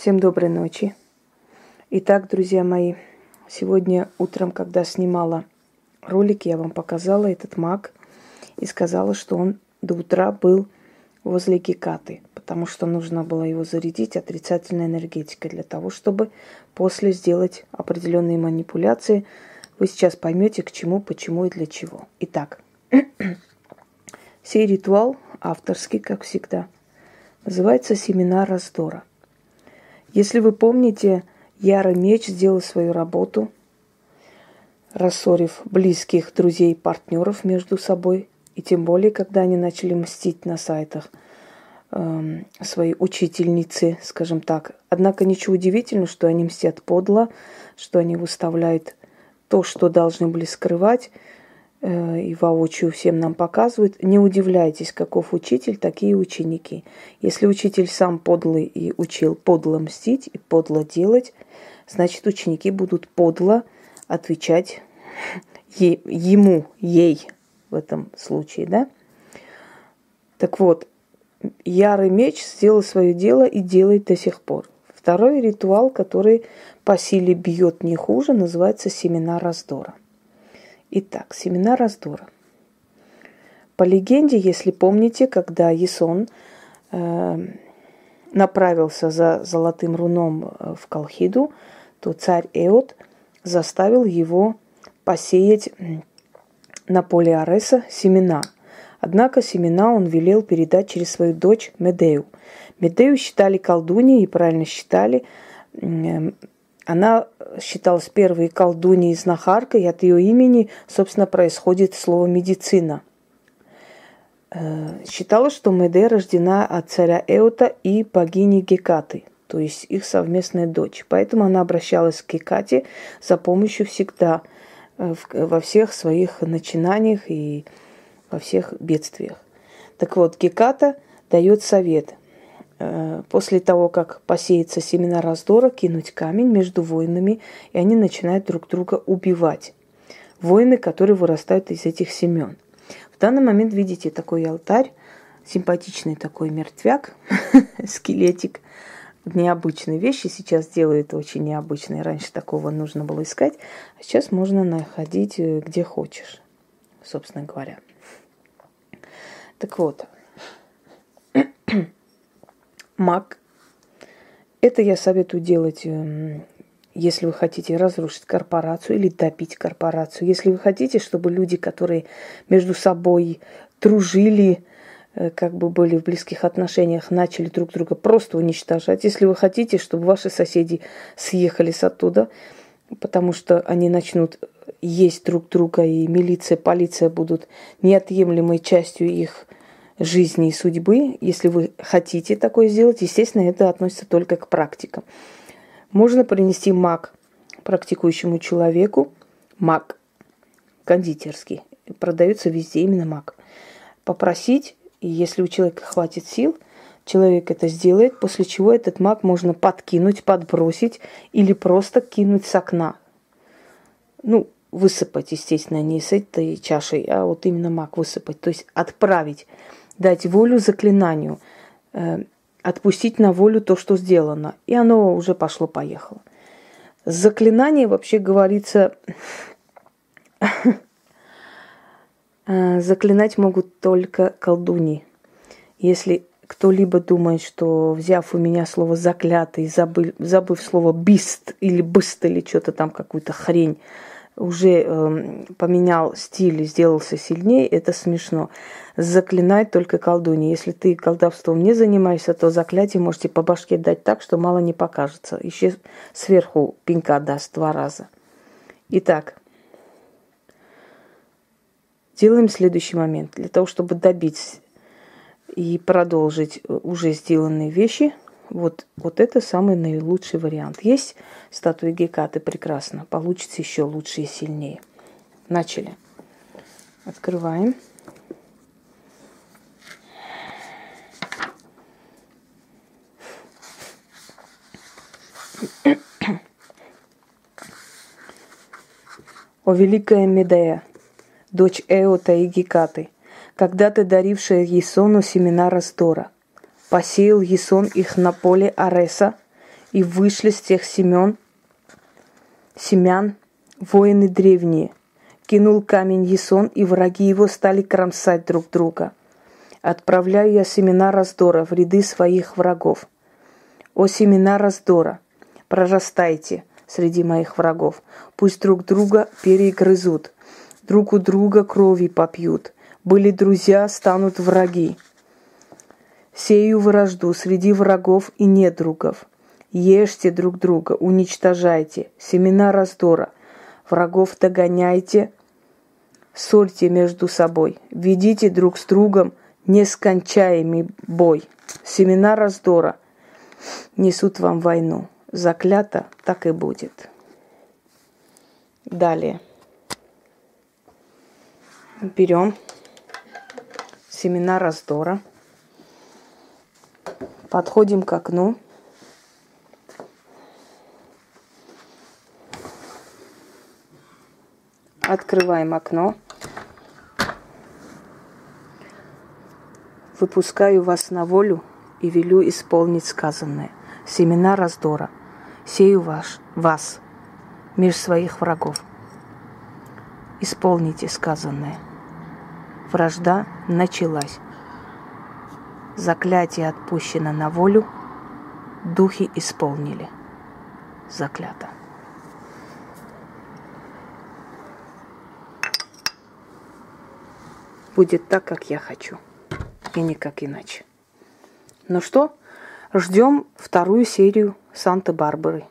Всем доброй ночи. Итак, друзья мои, сегодня утром, когда снимала ролик, я вам показала этот маг и сказала, что он до утра был возле Гекаты, потому что нужно было его зарядить отрицательной энергетикой для того, чтобы после сделать определенные манипуляции. Вы сейчас поймете, к чему, почему и для чего. Итак, сей ритуал авторский, как всегда, называется «Семена раздора». Если вы помните, Ярый Меч сделал свою работу, рассорив близких друзей и партнеров между собой, и тем более, когда они начали мстить на сайтах э, своей учительницы, скажем так. Однако ничего удивительного, что они мстят подло, что они выставляют то, что должны были скрывать, и воочию всем нам показывают. Не удивляйтесь, каков учитель, такие ученики. Если учитель сам подлый и учил подло мстить и подло делать, значит, ученики будут подло отвечать ему, ей в этом случае, да? Так вот, ярый меч сделал свое дело и делает до сих пор. Второй ритуал, который по силе бьет не хуже, называется семена раздора. Итак, семена раздора. По легенде, если помните, когда Ясон э, направился за золотым руном э, в Колхиду, то царь Эот заставил его посеять на поле Ареса семена. Однако семена он велел передать через свою дочь Медею. Медею считали колдуньей и правильно считали. Она считалась первой колдуньей и знахаркой, и от ее имени, собственно, происходит слово «медицина». Э, считалось, что Медея рождена от царя Эута и богини Гекаты, то есть их совместная дочь. Поэтому она обращалась к Гекате за помощью всегда э, во всех своих начинаниях и во всех бедствиях. Так вот, Геката дает совет – после того, как посеется семена раздора, кинуть камень между воинами, и они начинают друг друга убивать. Воины, которые вырастают из этих семен. В данный момент видите такой алтарь, симпатичный такой мертвяк, скелетик, необычные вещи сейчас делают очень необычные. Раньше такого нужно было искать, а сейчас можно находить э, где хочешь, собственно говоря. Так вот, маг. Это я советую делать, эм, если вы хотите разрушить корпорацию или добить корпорацию. Если вы хотите, чтобы люди, которые между собой дружили, э, как бы были в близких отношениях, начали друг друга просто уничтожать. Если вы хотите, чтобы ваши соседи съехались оттуда, потому что они начнут есть друг друга, и милиция, полиция будут неотъемлемой частью их жизни и судьбы, если вы хотите такое сделать, естественно, это относится только к практикам. Можно принести маг практикующему человеку, маг кондитерский, продается везде именно маг. Попросить, и если у человека хватит сил, человек это сделает, после чего этот маг можно подкинуть, подбросить или просто кинуть с окна. Ну, высыпать, естественно, не с этой чашей, а вот именно маг высыпать, то есть отправить дать волю заклинанию, э, отпустить на волю то, что сделано. И оно уже пошло-поехало. Заклинание вообще говорится, э, заклинать могут только колдуни. Если кто-либо думает, что взяв у меня слово заклятый, забыв, забыв слово бист или быст или что-то там, какую-то хрень, уже э, поменял стиль и сделался сильнее, это смешно. Заклинать только колдунья. Если ты колдовством не занимаешься, то заклятие можете по башке дать так, что мало не покажется. Еще сверху пинка даст два раза. Итак, делаем следующий момент. Для того, чтобы добить и продолжить уже сделанные вещи – вот, вот это самый наилучший вариант. Есть статуи Гекаты, прекрасно. Получится еще лучше и сильнее. Начали. Открываем. О великая Медея, дочь Эота и Гекаты, когда-то дарившая Есону семена раздора – посеял Есон их на поле Ареса И вышли с тех семен, семян, воины древние. Кинул камень Есон, и враги его стали кромсать друг друга. Отправляю я семена раздора в ряды своих врагов. О семена раздора, прорастайте среди моих врагов. Пусть друг друга перегрызут, друг у друга крови попьют. Были друзья, станут враги. Сею вражду среди врагов и недругов. Ешьте друг друга, уничтожайте, семена раздора. Врагов догоняйте, ссорьте между собой. Ведите друг с другом нескончаемый бой. Семена раздора несут вам войну. Заклято так и будет. Далее. Берем семена раздора. Подходим к окну. Открываем окно. Выпускаю вас на волю и велю исполнить сказанное. Семена раздора. Сею ваш, вас меж своих врагов. Исполните сказанное. Вражда началась. Заклятие отпущено на волю, духи исполнили. Заклято. Будет так, как я хочу. И никак иначе. Ну что, ждем вторую серию Санта-Барбары.